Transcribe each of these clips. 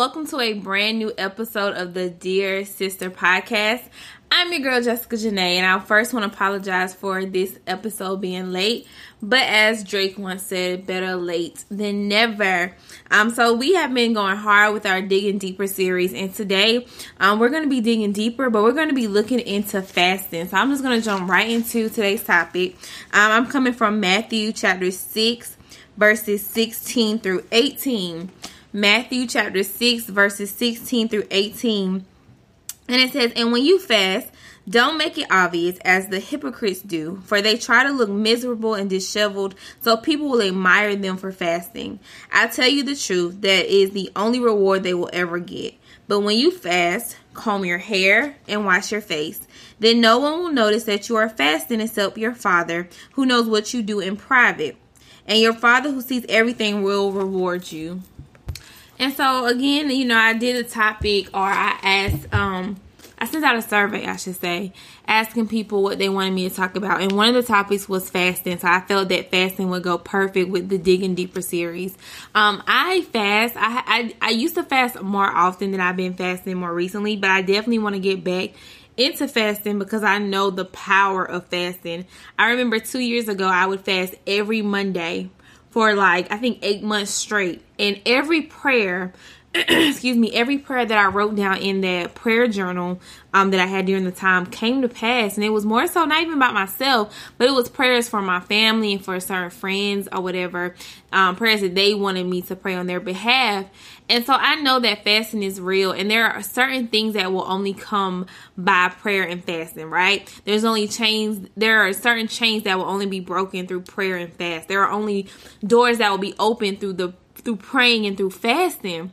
Welcome to a brand new episode of the Dear Sister podcast. I'm your girl Jessica Janae, and I first want to apologize for this episode being late. But as Drake once said, better late than never. Um, so we have been going hard with our digging deeper series, and today um, we're going to be digging deeper, but we're going to be looking into fasting. So I'm just going to jump right into today's topic. Um, I'm coming from Matthew chapter six, verses 16 through 18. Matthew chapter 6, verses 16 through 18. And it says, And when you fast, don't make it obvious as the hypocrites do, for they try to look miserable and disheveled, so people will admire them for fasting. I tell you the truth, that is the only reward they will ever get. But when you fast, comb your hair and wash your face. Then no one will notice that you are fasting except your Father, who knows what you do in private. And your Father, who sees everything, will reward you. And so again, you know, I did a topic or I asked um I sent out a survey, I should say, asking people what they wanted me to talk about. And one of the topics was fasting. So I felt that fasting would go perfect with the Digging Deeper series. Um, I fast. I, I, I used to fast more often than I've been fasting more recently, but I definitely want to get back into fasting because I know the power of fasting. I remember two years ago, I would fast every Monday for like I think eight months straight. And every prayer, excuse me, every prayer that I wrote down in that prayer journal um, that I had during the time came to pass. And it was more so not even about myself, but it was prayers for my family and for certain friends or whatever, um, prayers that they wanted me to pray on their behalf. And so I know that fasting is real, and there are certain things that will only come by prayer and fasting, right? There's only chains, there are certain chains that will only be broken through prayer and fast. There are only doors that will be open through the through praying and through fasting.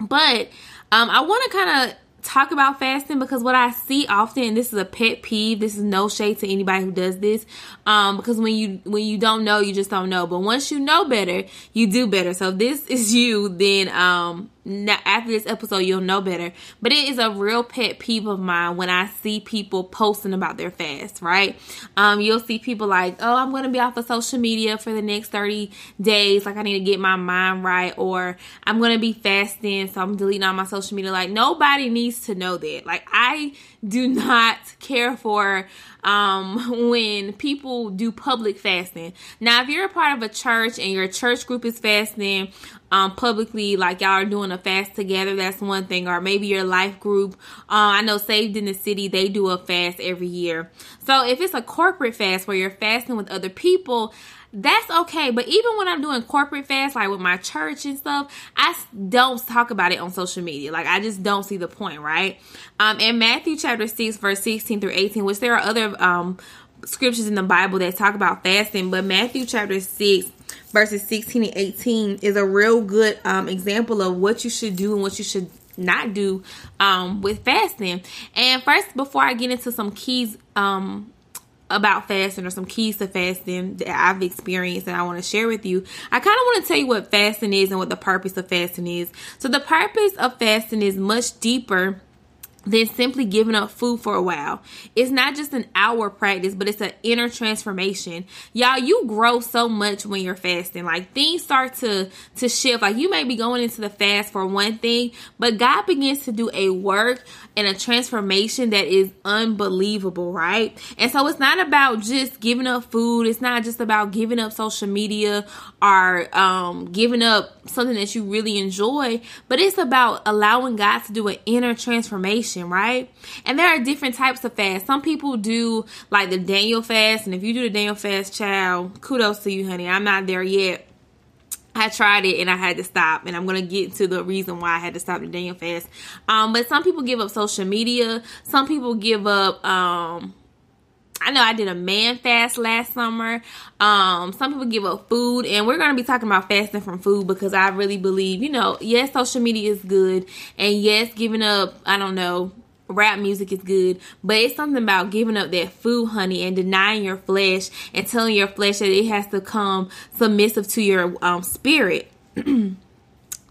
But um, I want to kind of talk about fasting because what I see often, this is a pet peeve. This is no shade to anybody who does this, um, because when you when you don't know, you just don't know. But once you know better, you do better. So if this is you, then um, after this episode, you'll know better. But it is a real pet peeve of mine when I see people posting about their fast, right? Um, you'll see people like, oh, I'm to be off of social media for the next 30 days. Like, I need to get my mind right. Or I'm to be fasting, so I'm deleting all my social media. Like, nobody needs to know that. Like, I do not care for um, when people do public fasting. Now, if you're a part of a church and your church group is fasting um, publicly, like y'all are doing a fast together, that's one thing. Or maybe your life group. Uh, I know Saved in the City, they do a fast every year. So if it's a corporate fast where you're fasting with other people, that's okay. But even when I'm doing corporate fast, like with my church and stuff, I don't talk about it on social media. Like I just don't see the point, right? Um, in Matthew chapter 6, verse 16 through 18, which there are other um scriptures in the Bible that talk about fasting, but Matthew chapter 6 verses 16 and 18 is a real good um, example of what you should do and what you should not do um, with fasting. And first, before I get into some keys um, about fasting or some keys to fasting that I've experienced and I want to share with you, I kind of want to tell you what fasting is and what the purpose of fasting is. So, the purpose of fasting is much deeper than simply giving up food for a while. It's not just an hour practice, but it's an inner transformation. Y'all, you grow so much when you're fasting. Like things start to to shift. Like you may be going into the fast for one thing, but God begins to do a work and a transformation that is unbelievable, right? And so it's not about just giving up food. It's not just about giving up social media or um, giving up something that you really enjoy, but it's about allowing God to do an inner transformation, right? And there are different types of fast. Some people do like the Daniel fast, and if you do the Daniel fast, child, kudos to you, honey. I'm not there yet. I tried it and I had to stop, and I'm gonna get to the reason why I had to stop the Daniel fast. Um, but some people give up social media. Some people give up. Um, I know I did a man fast last summer. Um, some people give up food, and we're gonna be talking about fasting from food because I really believe, you know, yes, social media is good, and yes, giving up. I don't know rap music is good, but it's something about giving up that food, honey, and denying your flesh and telling your flesh that it has to come submissive to your um, spirit.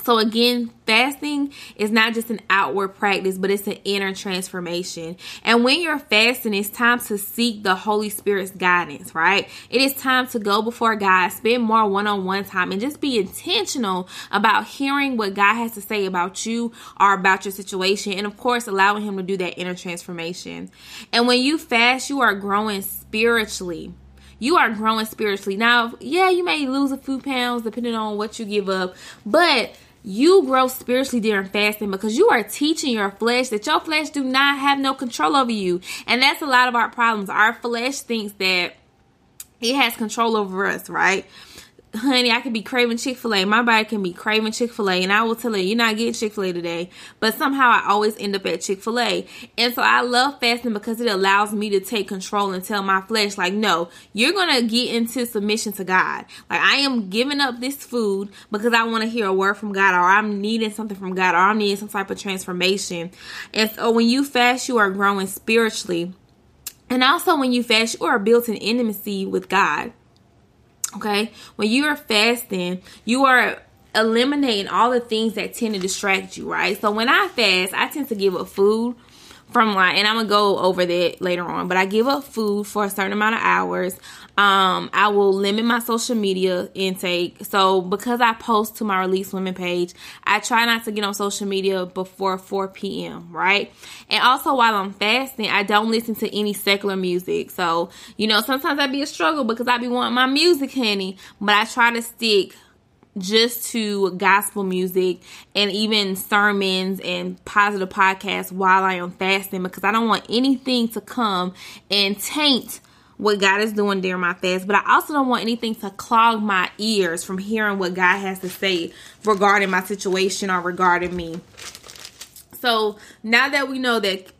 So again, fasting is not just an outward practice, but it's an inner transformation. And when you're fasting, it's time to seek the Holy Spirit's guidance, right? It is time to go before God, spend more one-on-one time and just be intentional about hearing what God has to say about you or about your situation. And of course, allowing him to do that inner transformation. And when you fast, you are growing spiritually you are growing spiritually. Now, yeah, you may lose a few pounds depending on what you give up, but you grow spiritually during fasting because you are teaching your flesh that your flesh do not have no control over you. And that's a lot of our problems. Our flesh thinks that it has control over us, right? Honey, I could be craving Chick fil A. My body can be craving Chick fil A. And I will tell you, you're not getting Chick fil A today. But somehow I always end up at Chick fil A. And so I love fasting because it allows me to take control and tell my flesh, like, no, you're going to get into submission to God. Like, I am giving up this food because I want to hear a word from God, or I'm needing something from God, or I'm needing some type of transformation. And so when you fast, you are growing spiritually. And also, when you fast, you are building intimacy with God. Okay? When you are fasting, you are eliminating all the things that tend to distract you, right? So when I fast, I tend to give up food from like and I'm gonna go over that later on, but I give up food for a certain amount of hours. Um, I will limit my social media intake. So because I post to my release women page, I try not to get on social media before 4 p.m. Right, and also while I'm fasting, I don't listen to any secular music. So you know sometimes I be a struggle because I be wanting my music, honey, but I try to stick just to gospel music and even sermons and positive podcasts while I am fasting because I don't want anything to come and taint what God is doing during my fast, but I also don't want anything to clog my ears from hearing what God has to say regarding my situation or regarding me. So now that we know that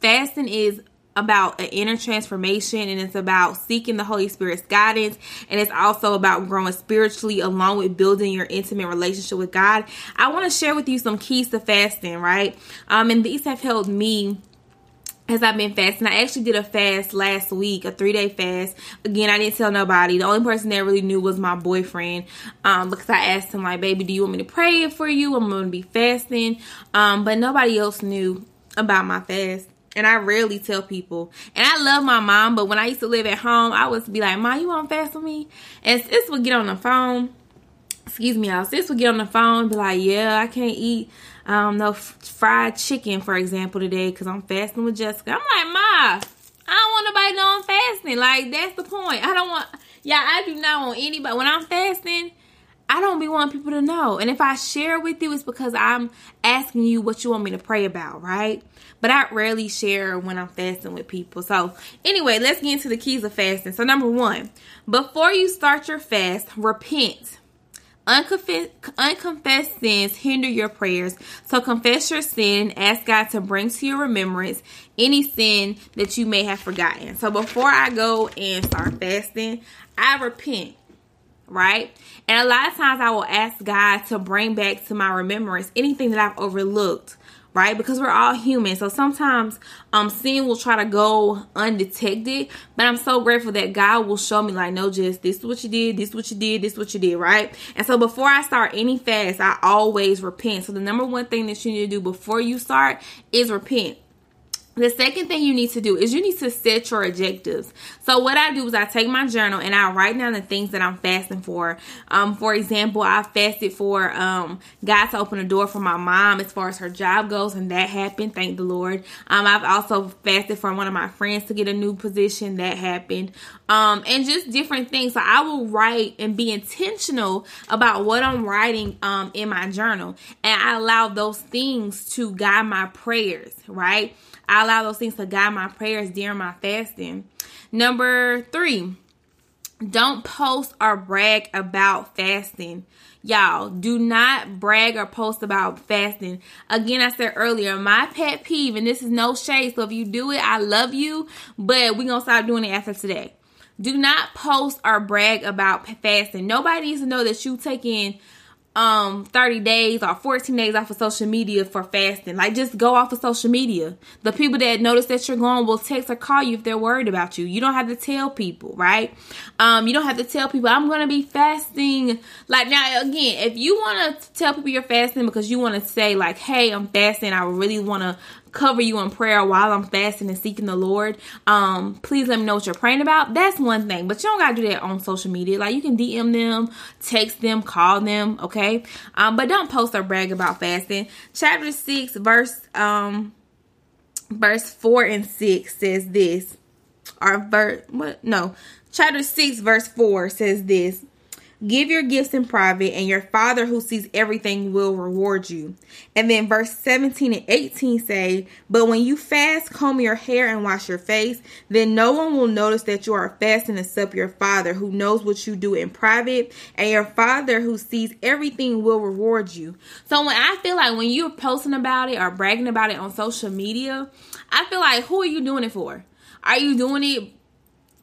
fasting is about an inner transformation and it's about seeking the Holy Spirit's guidance and it's also about growing spiritually along with building your intimate relationship with God. I want to share with you some keys to fasting, right? Um, and these have helped me as I've been fasting. I actually did a fast last week, a three day fast. Again, I didn't tell nobody. The only person that really knew was my boyfriend. Um, because I asked him like, baby, do you want me to pray for you? I'm gonna be fasting. Um, but nobody else knew about my fast. And I rarely tell people. And I love my mom, but when I used to live at home, I would be like, Mom, you want to fast with me? And sis would get on the phone. Excuse me, y'all. Sis would get on the phone be like, Yeah, I can't eat um no f- fried chicken, for example, today because I'm fasting with Jessica. I'm like, Ma, I don't want nobody know I'm fasting. Like, that's the point. I don't want, yeah, I do not want anybody. When I'm fasting, I don't be wanting people to know. And if I share with you, it's because I'm asking you what you want me to pray about, right? But I rarely share when I'm fasting with people. So, anyway, let's get into the keys of fasting. So, number one, before you start your fast, repent. Unconfessed, sins hinder your prayers. So confess your sin ask God to bring to your remembrance any sin that you may have forgotten. So before I go and start fasting, I repent right? And a lot of times I will ask God to bring back to my remembrance anything that I've overlooked, right? Because we're all human. So sometimes um sin will try to go undetected, but I'm so grateful that God will show me like, no, just this is what you did, this is what you did, this is what you did, right? And so before I start any fast, I always repent. So the number one thing that you need to do before you start is repent the second thing you need to do is you need to set your objectives. So what I do is I take my journal and I write down the things that I'm fasting for. Um, for example, I fasted for um, God to open a door for my mom as far as her job goes, and that happened. Thank the Lord. Um, I've also fasted for one of my friends to get a new position. That happened. Um, and just different things. So I will write and be intentional about what I'm writing um, in my journal, and I allow those things to guide my prayers. Right I allow those things to guide my prayers during my fasting. Number three, don't post or brag about fasting. Y'all, do not brag or post about fasting. Again, I said earlier, my pet peeve, and this is no shade, so if you do it, I love you, but we're gonna stop doing it after today. Do not post or brag about fasting. Nobody needs to know that you taking um 30 days or 14 days off of social media for fasting. Like just go off of social media. The people that notice that you're going will text or call you if they're worried about you. You don't have to tell people, right? Um you don't have to tell people I'm going to be fasting. Like now again, if you want to tell people you're fasting because you want to say like, "Hey, I'm fasting. I really want to cover you in prayer while I'm fasting and seeking the Lord, um, please let me know what you're praying about. That's one thing, but you don't gotta do that on social media. Like you can DM them, text them, call them, okay? Um, but don't post or brag about fasting. Chapter six, verse um, verse four and six says this. Or verse what? No, chapter six, verse four says this. Give your gifts in private, and your Father who sees everything will reward you. And then verse 17 and 18 say, But when you fast, comb your hair and wash your face, then no one will notice that you are fasting except your Father who knows what you do in private, and your Father who sees everything will reward you. So when I feel like when you're posting about it or bragging about it on social media, I feel like who are you doing it for? Are you doing it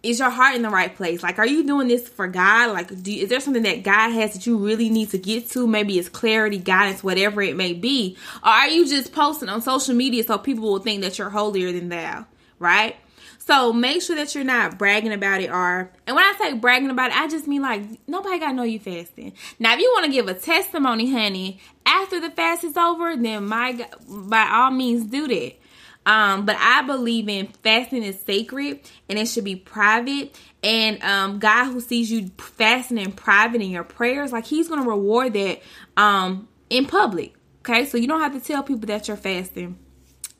is your heart in the right place? Like, are you doing this for God? Like, do, is there something that God has that you really need to get to? Maybe it's clarity, guidance, whatever it may be. Or are you just posting on social media so people will think that you're holier than thou, right? So make sure that you're not bragging about it or and when I say bragging about it, I just mean like nobody gotta know you fasting. Now if you want to give a testimony, honey, after the fast is over, then my by all means do that. Um, but I believe in fasting is sacred and it should be private. And um, God who sees you fasting in private in your prayers, like He's gonna reward that um in public. Okay, so you don't have to tell people that you're fasting.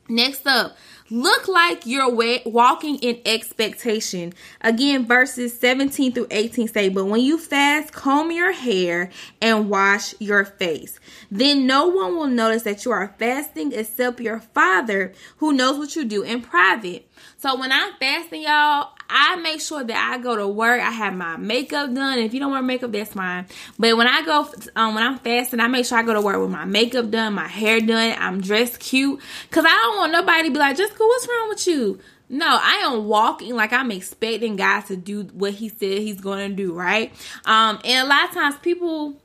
Next up, look like you're walking in expectation. Again, verses 17 through 18 say, But when you fast, comb your hair and wash your face. Then no one will notice that you are fasting except your Father who knows what you do in private. So when I'm fasting, y'all, I make sure that I go to work. I have my makeup done. If you don't wear makeup, that's fine. But when I go, um, when I'm fasting, I make sure I go to work with my makeup done, my hair done. I'm dressed cute, cause I don't want nobody to be like, What's wrong with you? No, I am walking like I'm expecting God to do what He said He's going to do, right? Um, and a lot of times people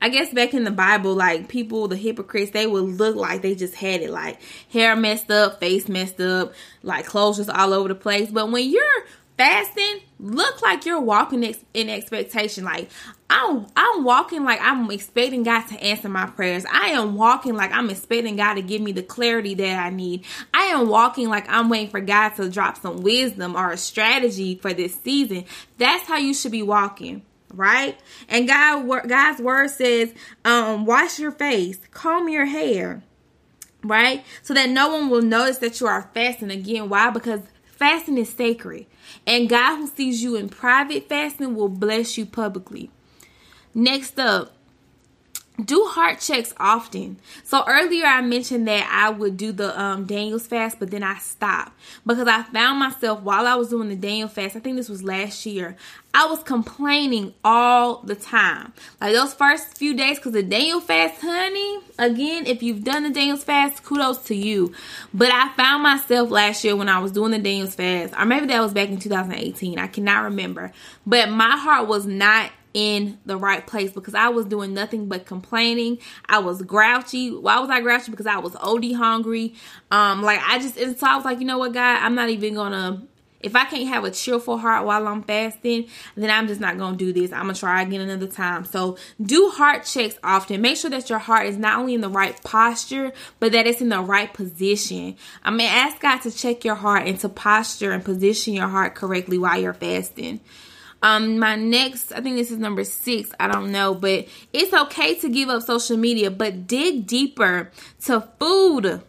I guess back in the Bible, like people, the hypocrites, they would look like they just had it like hair messed up, face messed up, like clothes just all over the place. But when you're fasting, look like you're walking in expectation. Like I'm, I'm walking like I'm expecting God to answer my prayers. I am walking like I'm expecting God to give me the clarity that I need. I am walking like I'm waiting for God to drop some wisdom or a strategy for this season. That's how you should be walking right? And God, God's word says, um, wash your face, comb your hair, right? So that no one will notice that you are fasting again. Why? Because fasting is sacred, and God who sees you in private fasting will bless you publicly. Next up, do heart checks often. So earlier I mentioned that I would do the um, Daniel's fast, but then I stopped because I found myself while I was doing the Daniel fast. I think this was last year. I was complaining all the time, like those first few days, because the Daniel fast, honey. Again, if you've done the Daniel's fast, kudos to you. But I found myself last year when I was doing the Daniel's fast, or maybe that was back in 2018. I cannot remember, but my heart was not in the right place because I was doing nothing but complaining. I was grouchy. Why was I grouchy? Because I was OD hungry. Um, like I just and so I was like, you know what, God, I'm not even gonna If I can't have a cheerful heart while I'm fasting, then I'm just not going to do this. I'm going to try again another time. So do heart checks often. Make sure that your heart is not only in the right posture, but that it's in the right position. I mean, ask God to check your heart and to posture and position your heart correctly while you're fasting. Um, my next, I think this is number six. I don't know, but it's okay to give up social media, but dig deeper to food.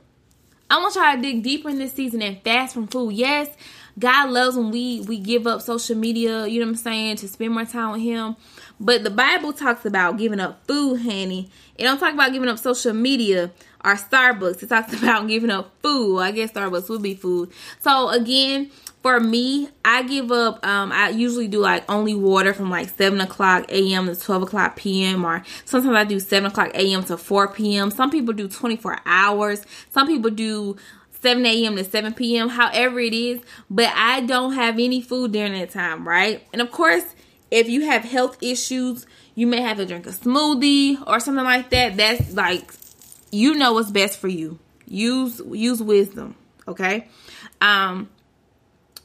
I want y'all to dig deeper in this season and fast from food. Yes, God loves when we we give up social media, you know what I'm saying, to spend more time with him. But the Bible talks about giving up food, honey. It don't talk about giving up social media or Starbucks. It talks about giving up food. I guess Starbucks would be food. So again, for me, I give up. Um, I usually do like only water from like seven o'clock a.m. to twelve o'clock p.m. or sometimes I do seven o'clock a.m. to four p.m. Some people do twenty four hours. Some people do 7 a.m. to 7 p.m., however it is. But I don't have any food during that time, right? And of course, if you have health issues, you may have to drink a smoothie or something like that. That's like you know what's best for you. Use use wisdom, okay? Um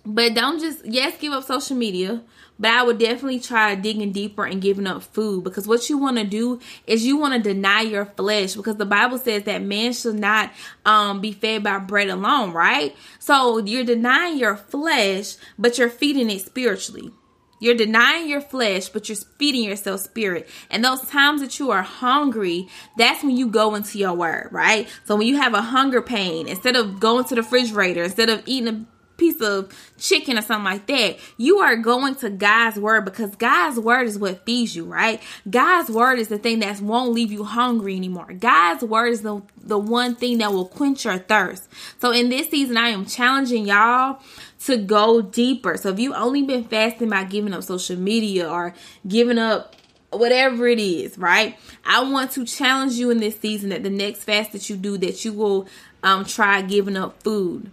but don't just yes give up social media but i would definitely try digging deeper and giving up food because what you want to do is you want to deny your flesh because the bible says that man should not um, be fed by bread alone right so you're denying your flesh but you're feeding it spiritually you're denying your flesh, but you're feeding yourself spirit. And those times that you are hungry, that's when you go into your word, right? So when you have a hunger pain, instead of going to the refrigerator, instead of eating a piece of chicken or something like that, you are going to God's word because God's word is what feeds you, right? God's word is the thing that won't leave you hungry anymore. God's word is the, the one thing that will quench your thirst. So in this season, I am challenging y'all to go deeper. So if you've only been fasting by giving up social media or giving up whatever it is, right? I want to challenge you in this season that the next fast that you do that you will um try giving up food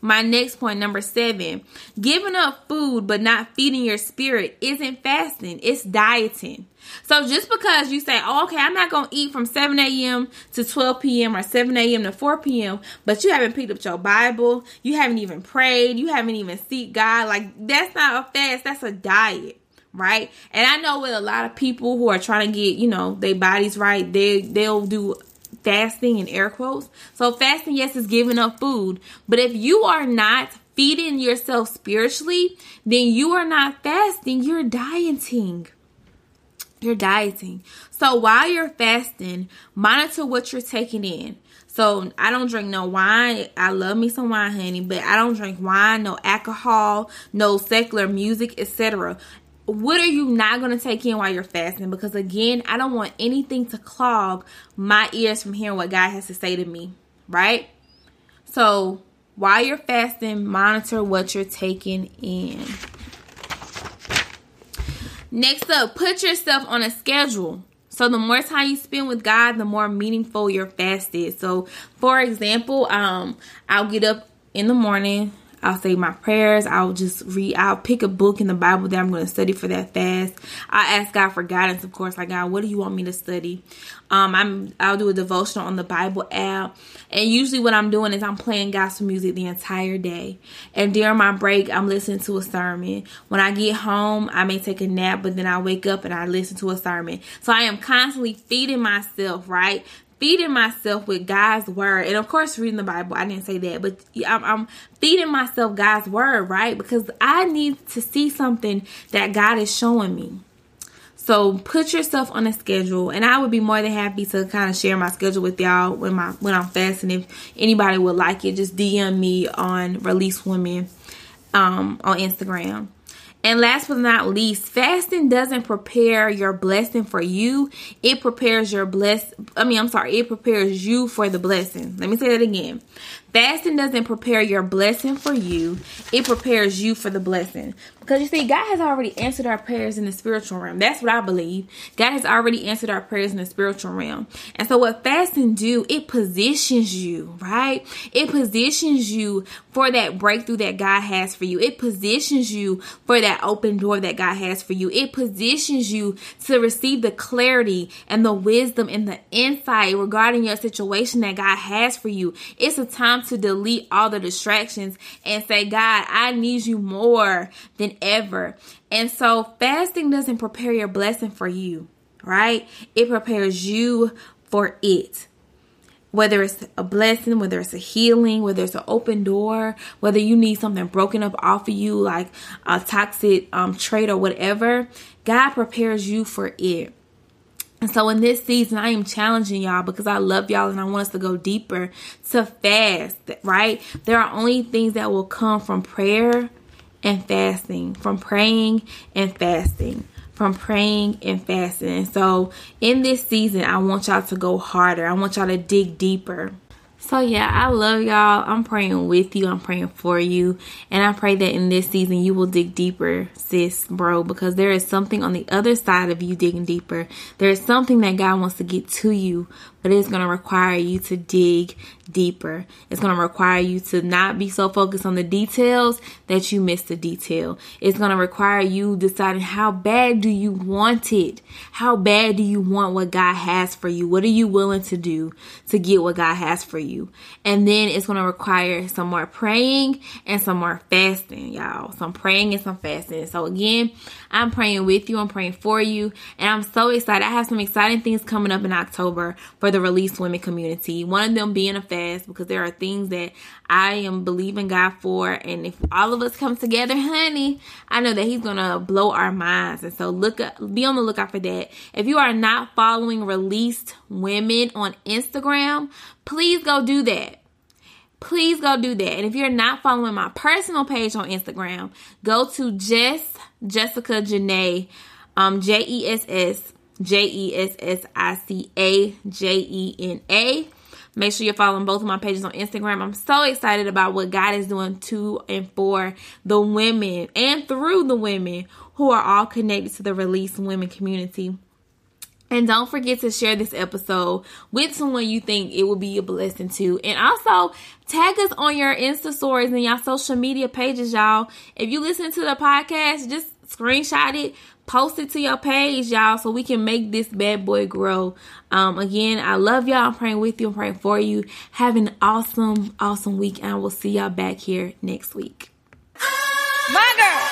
my next point, number seven, giving up food but not feeding your spirit isn't fasting, it's dieting. So just because you say, oh, okay, I'm not going to eat from 7 a.m. to 12 p.m. or 7 a.m. to 4 p.m., but you haven't picked up your Bible, you haven't even prayed, you haven't even seek God, like that's not a fast, that's a diet right? And I know with a lot of people who are trying to get, you know, their bodies right, they they'll do fasting in air quotes. So fasting, yes, is giving up food. But if you are not feeding yourself spiritually, then you are not fasting, you're dieting. You're dieting. So while you're fasting, monitor what you're taking in. So I don't drink no wine. I love me some wine, honey, but I don't drink wine, no alcohol, no secular music, etc what are you not going to take in while you're fasting? Because again, I don't want anything to clog my ears from hearing what God has to say to me, right? So while you're fasting, monitor what you're taking in. Next up, put yourself on a schedule. So the more time you spend with God, the more meaningful your fast is. So for example, um, I'll get up in the morning, I'll say my prayers. I'll just read. I'll pick a book in the Bible that I'm going to study for that fast. I ask God for guidance, of course. Like God, what do you want me to study? Um, I'm. I'll do a devotional on the Bible app, and usually what I'm doing is I'm playing gospel music the entire day. And during my break, I'm listening to a sermon. When I get home, I may take a nap, but then I wake up and I listen to a sermon. So I am constantly feeding myself, right? Feeding myself with God's word, and of course, reading the Bible. I didn't say that, but I'm, I'm, feeding myself God's word, right? Because I need to see something that God is showing me. So put yourself on a schedule, and I would be more than happy to kind of share my schedule with y'all when my when I'm fasting. If anybody would like it, just DM me on Release Women um, on Instagram. And last but not least, fasting doesn't prepare your blessing for you. It prepares your bless I mean, I'm sorry, it prepares you for the blessing. Let me say that again. Fasting doesn't prepare your blessing for you. It prepares you for the blessing. Because you see, God has already answered our prayers in the spiritual realm. That's what I believe. God has already answered our prayers in the spiritual realm. And so what fasting do, it positions you, right? It positions you for that breakthrough that God has for you. It positions you for that open door that God has for you. It positions you to receive the clarity and the wisdom and the insight regarding your situation that God has for you. It's a time to delete all the distractions and say, God, I need you more than ever. And so fasting doesn't prepare your blessing for you, right? It prepares you for it whether it's a blessing, whether it's a healing, whether it's an open door, whether you need something broken up off of you, like a toxic um, trait or whatever, God prepares you for it. And so in this season, I am challenging y'all because I love y'all and I want us to go deeper to fast, right? There are only things that will come from prayer and fasting, from praying and fasting from praying and fasting. And so in this season, I want y'all to go harder. I want y'all to dig deeper. So yeah, I love y'all. I'm praying with you. I'm praying for you. And I pray that in this season you will dig deeper, sis, bro, because there is something on the other side of you digging deeper. There is something that God wants to get to you but it's going to require you to dig deeper. It's going to require you to not be so focused on the details that you miss the detail. It's going to require you deciding how bad do you want it? How bad do you want what God has for you? What are you willing to do to get what God has for you? And then it's going to require some more praying and some more fasting, y'all. Some praying and some fasting. So again, I'm praying with you. I'm praying for you. And I'm so excited. I have some exciting things coming up in October for the released women community. One of them being a fast because there are things that I am believing God for. And if all of us come together, honey, I know that He's to blow our minds. And so look, up, be on the lookout for that. If you are not following released women on Instagram, please go do that please go do that. And if you're not following my personal page on Instagram, go to Jess Jessica Janae, um, J E S S J E S S I C A J E N A. Make sure you're following both of my pages on Instagram. I'm so excited about what God is doing to and for the women and through the women who are all connected to the Release Women community. And don't forget to share this episode with someone you think it would be a blessing to. And also tag us on your Insta stories and your social media pages, y'all. If you listen to the podcast, just screenshot it, post it to your page, y'all, so we can make this bad boy grow. Um, again, I love y'all. I'm praying with you. I'm praying for you. Have an awesome, awesome week. And I will see y'all back here next week. My girl.